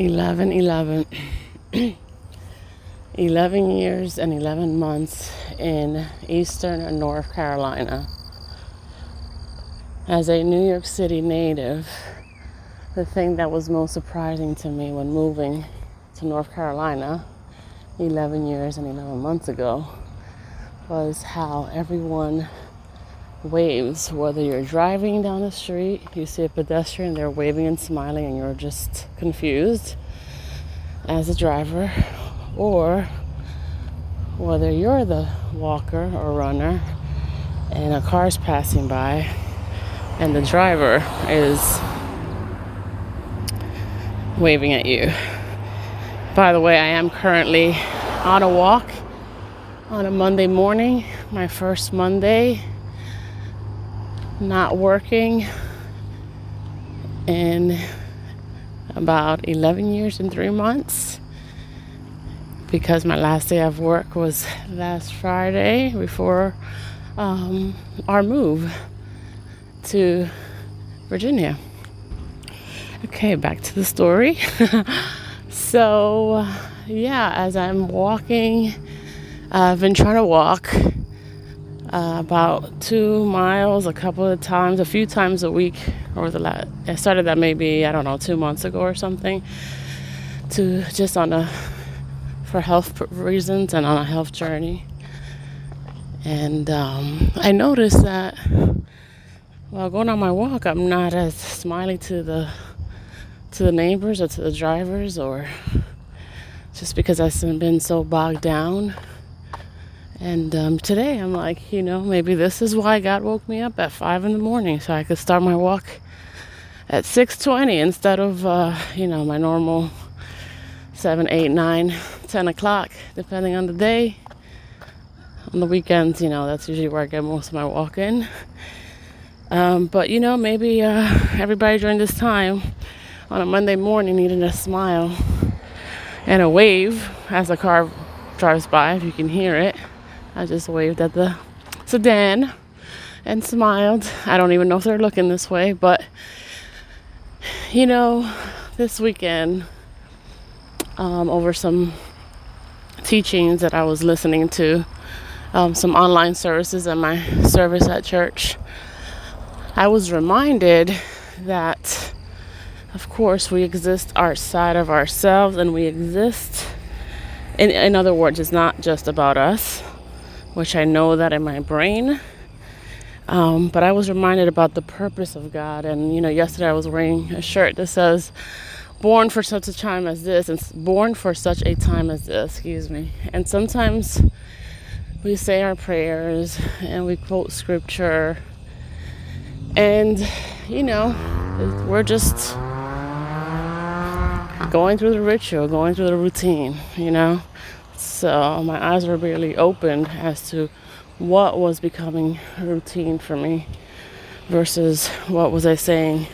11 11 11 years and 11 months in eastern North Carolina. As a New York City native, the thing that was most surprising to me when moving to North Carolina 11 years and 11 months ago was how everyone waves. Whether you're driving down the street, you see a pedestrian, they're waving and smiling, and you're just confused as a driver, or whether you're the walker or runner and a car's passing by and the driver is waving at you. By the way, I am currently on a walk on a Monday morning, my first Monday not working in about 11 years and three months because my last day of work was last Friday before um, our move to Virginia. Okay, back to the story. so, yeah, as I'm walking, I've been trying to walk uh, about two miles a couple of times, a few times a week over the last. I started that maybe I don't know two months ago or something. To just on a for health reasons and on a health journey. And um, I noticed that while going on my walk, I'm not as smiley to the to the neighbors or to the drivers, or just because I've been so bogged down and um, today I'm like, you know, maybe this is why God woke me up at five in the morning so I could start my walk at 6:20 instead of, uh, you know, my normal 7, 8, 9, 10 o'clock, depending on the day. On the weekends, you know, that's usually where I get most of my walk in. Um, but you know, maybe uh, everybody during this time on a Monday morning needed a smile and a wave as a car drives by, if you can hear it. I just waved at the sedan and smiled. I don't even know if they're looking this way, but you know, this weekend, um, over some teachings that I was listening to, um, some online services and my service at church, I was reminded that, of course, we exist outside of ourselves and we exist. In, in other words, it's not just about us which I know that in my brain. Um, but I was reminded about the purpose of God. And, you know, yesterday I was wearing a shirt that says, born for such a time as this, and born for such a time as this, excuse me. And sometimes we say our prayers and we quote scripture, and, you know, we're just going through the ritual, going through the routine, you know. So my eyes were barely opened as to what was becoming routine for me versus what was I saying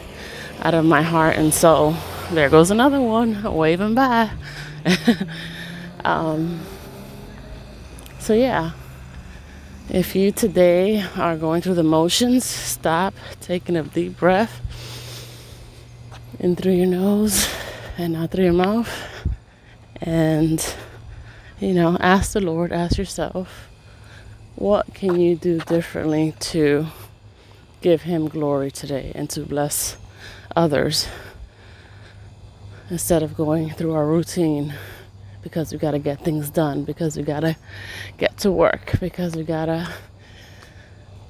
out of my heart and soul. There goes another one waving by. um, so, yeah, if you today are going through the motions, stop, taking a deep breath in through your nose and out through your mouth, and you know, ask the Lord, ask yourself, what can you do differently to give Him glory today and to bless others instead of going through our routine? Because we got to get things done, because we got to get to work, because we got to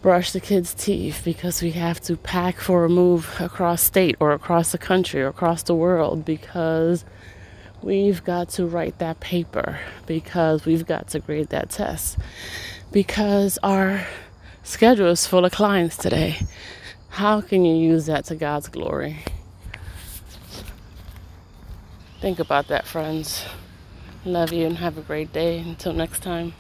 brush the kids' teeth, because we have to pack for a move across state or across the country or across the world, because we've got to write that paper because we've got to grade that test because our schedule is full of clients today. How can you use that to God's glory? Think about that, friends. Love you and have a great day. Until next time.